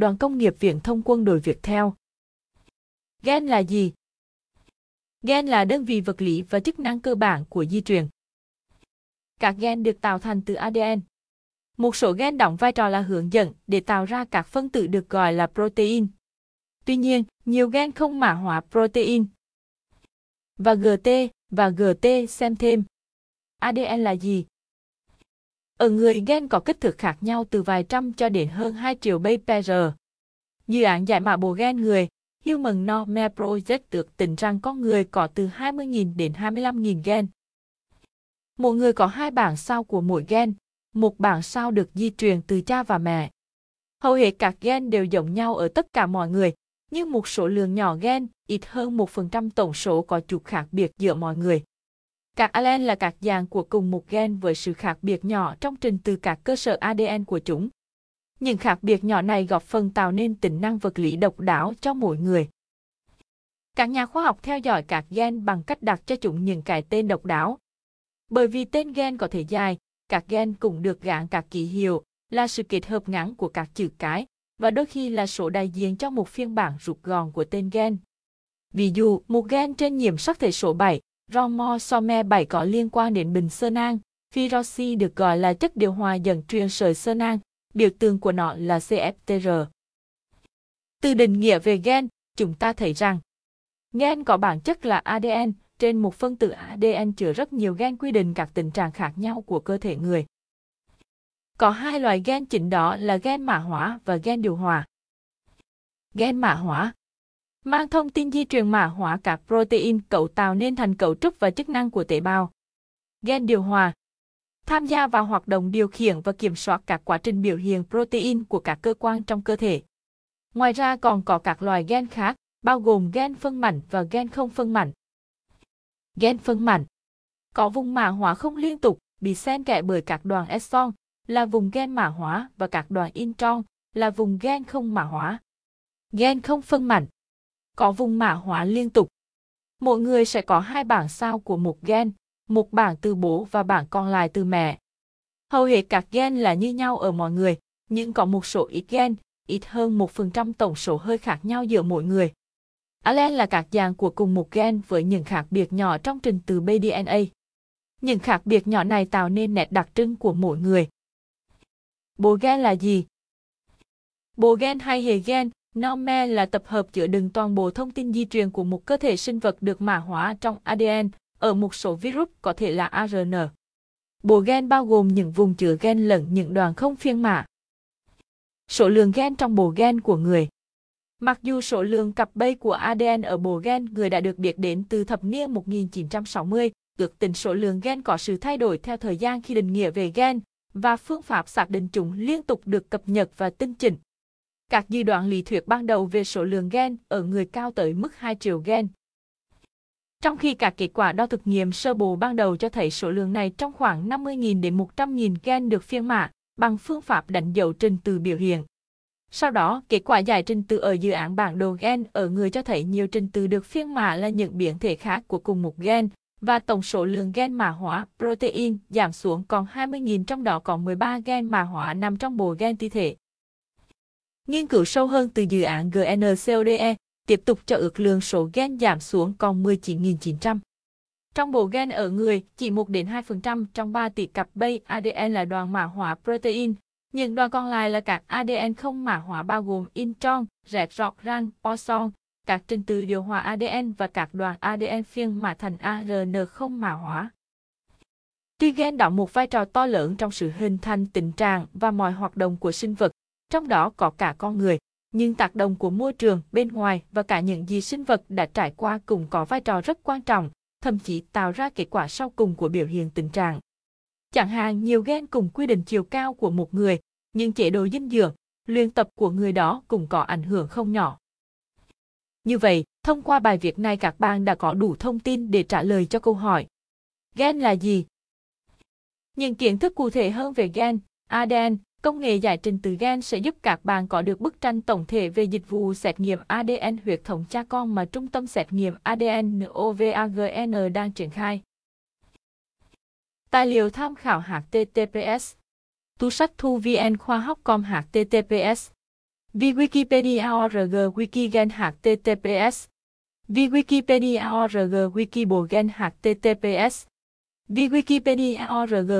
đoàn công nghiệp Viễn thông quân đội Việt theo. Gen là gì? Gen là đơn vị vật lý và chức năng cơ bản của di truyền. Các gen được tạo thành từ ADN. Một số gen đóng vai trò là hướng dẫn để tạo ra các phân tử được gọi là protein. Tuy nhiên, nhiều gen không mã hóa protein. Và GT và GT xem thêm. ADN là gì? Ở người gen có kích thước khác nhau từ vài trăm cho đến hơn 2 triệu base Dự án giải mã bộ gen người Human Normal Project được tính rằng con người có từ 20.000 đến 25.000 gen. Mỗi người có hai bảng sao của mỗi gen, một bảng sao được di truyền từ cha và mẹ. Hầu hết các gen đều giống nhau ở tất cả mọi người, nhưng một số lượng nhỏ gen, ít hơn 1% tổng số có chút khác biệt giữa mọi người. Các allele là các dạng của cùng một gen với sự khác biệt nhỏ trong trình từ các cơ sở ADN của chúng. Những khác biệt nhỏ này góp phần tạo nên tính năng vật lý độc đáo cho mỗi người. Các nhà khoa học theo dõi các gen bằng cách đặt cho chúng những cái tên độc đáo. Bởi vì tên gen có thể dài, các gen cũng được gạn các ký hiệu, là sự kết hợp ngắn của các chữ cái, và đôi khi là số đại diện cho một phiên bản rút gọn của tên gen. Ví dụ, một gen trên nhiễm sắc thể số 7, Romo Some 7 có liên quan đến bình sơ nang, Virosi được gọi là chất điều hòa dẫn truyền sợi sơ nang, biểu tượng của nó là CFTR. Từ định nghĩa về gen, chúng ta thấy rằng gen có bản chất là ADN, trên một phân tử ADN chứa rất nhiều gen quy định các tình trạng khác nhau của cơ thể người. Có hai loại gen chính đó là gen mã hóa và gen điều hòa. Gen mã hóa mang thông tin di truyền mã hóa các protein cấu tạo nên thành cấu trúc và chức năng của tế bào. Gen điều hòa tham gia vào hoạt động điều khiển và kiểm soát các quá trình biểu hiện protein của các cơ quan trong cơ thể. Ngoài ra còn có các loài gen khác, bao gồm gen phân mảnh và gen không phân mảnh. Gen phân mảnh có vùng mã hóa không liên tục, bị xen kẽ bởi các đoàn exon, là vùng gen mã hóa và các đoàn intron, là vùng gen không mã hóa. Gen không phân mảnh có vùng mã hóa liên tục. Mỗi người sẽ có hai bảng sao của một gen, một bảng từ bố và bảng còn lại từ mẹ. Hầu hết các gen là như nhau ở mọi người, nhưng có một số ít gen, ít hơn 1% tổng số hơi khác nhau giữa mỗi người. Allen là các dạng của cùng một gen với những khác biệt nhỏ trong trình từ BDNA. Những khác biệt nhỏ này tạo nên nét đặc trưng của mỗi người. Bộ gen là gì? Bộ gen hay hệ gen, Nome là tập hợp chứa đựng toàn bộ thông tin di truyền của một cơ thể sinh vật được mã hóa trong ADN, ở một số virus có thể là ARN. Bộ gen bao gồm những vùng chứa gen lẫn những đoàn không phiên mã. Số lượng gen trong bộ gen của người Mặc dù số lượng cặp bay của ADN ở bộ gen người đã được biết đến từ thập niên 1960, ước tính số lượng gen có sự thay đổi theo thời gian khi định nghĩa về gen, và phương pháp xác định chúng liên tục được cập nhật và tinh chỉnh. Các dư đoạn lý thuyết ban đầu về số lượng gen ở người cao tới mức 2 triệu gen. Trong khi các kết quả đo thực nghiệm sơ bộ ban đầu cho thấy số lượng này trong khoảng 50.000 đến 100.000 gen được phiên mã bằng phương pháp đánh dấu trình từ biểu hiện. Sau đó, kết quả giải trình từ ở dự án bản đồ gen ở người cho thấy nhiều trình từ được phiên mã là những biến thể khác của cùng một gen, và tổng số lượng gen mã hóa protein giảm xuống còn 20.000 trong đó còn 13 gen mã hóa nằm trong bộ gen ti thể. Nghiên cứu sâu hơn từ dự án GNCODE tiếp tục cho ước lượng số gen giảm xuống còn 19.900. Trong bộ gen ở người, chỉ 1 đến 2% trong 3 tỷ cặp bay ADN là đoàn mã hóa protein, những đoàn còn lại là các ADN không mã hóa bao gồm intron, rẹt rọt ran, poson, các trình tự điều hòa ADN và các đoàn ADN phiên mã thành ARN không mã hóa. Tuy gen đóng một vai trò to lớn trong sự hình thành tình trạng và mọi hoạt động của sinh vật, trong đó có cả con người, nhưng tác động của môi trường bên ngoài và cả những gì sinh vật đã trải qua cũng có vai trò rất quan trọng, thậm chí tạo ra kết quả sau cùng của biểu hiện tình trạng. Chẳng hạn nhiều gen cùng quy định chiều cao của một người, nhưng chế độ dinh dưỡng, luyện tập của người đó cũng có ảnh hưởng không nhỏ. Như vậy, thông qua bài viết này các bạn đã có đủ thông tin để trả lời cho câu hỏi. Gen là gì? Những kiến thức cụ thể hơn về gen, ADN, Công nghệ giải trình từ gen sẽ giúp các bạn có được bức tranh tổng thể về dịch vụ xét nghiệm ADN huyết thống cha con mà Trung tâm xét nghiệm ADN NOVAGN đang triển khai. Tài liệu tham khảo HTTPS Tu sách thu VN khoa học com HTTPS vì Wikipedia org Wikigen HTTPS vì Wikipedia org Wikibogen HTTPS vì Wikipedia org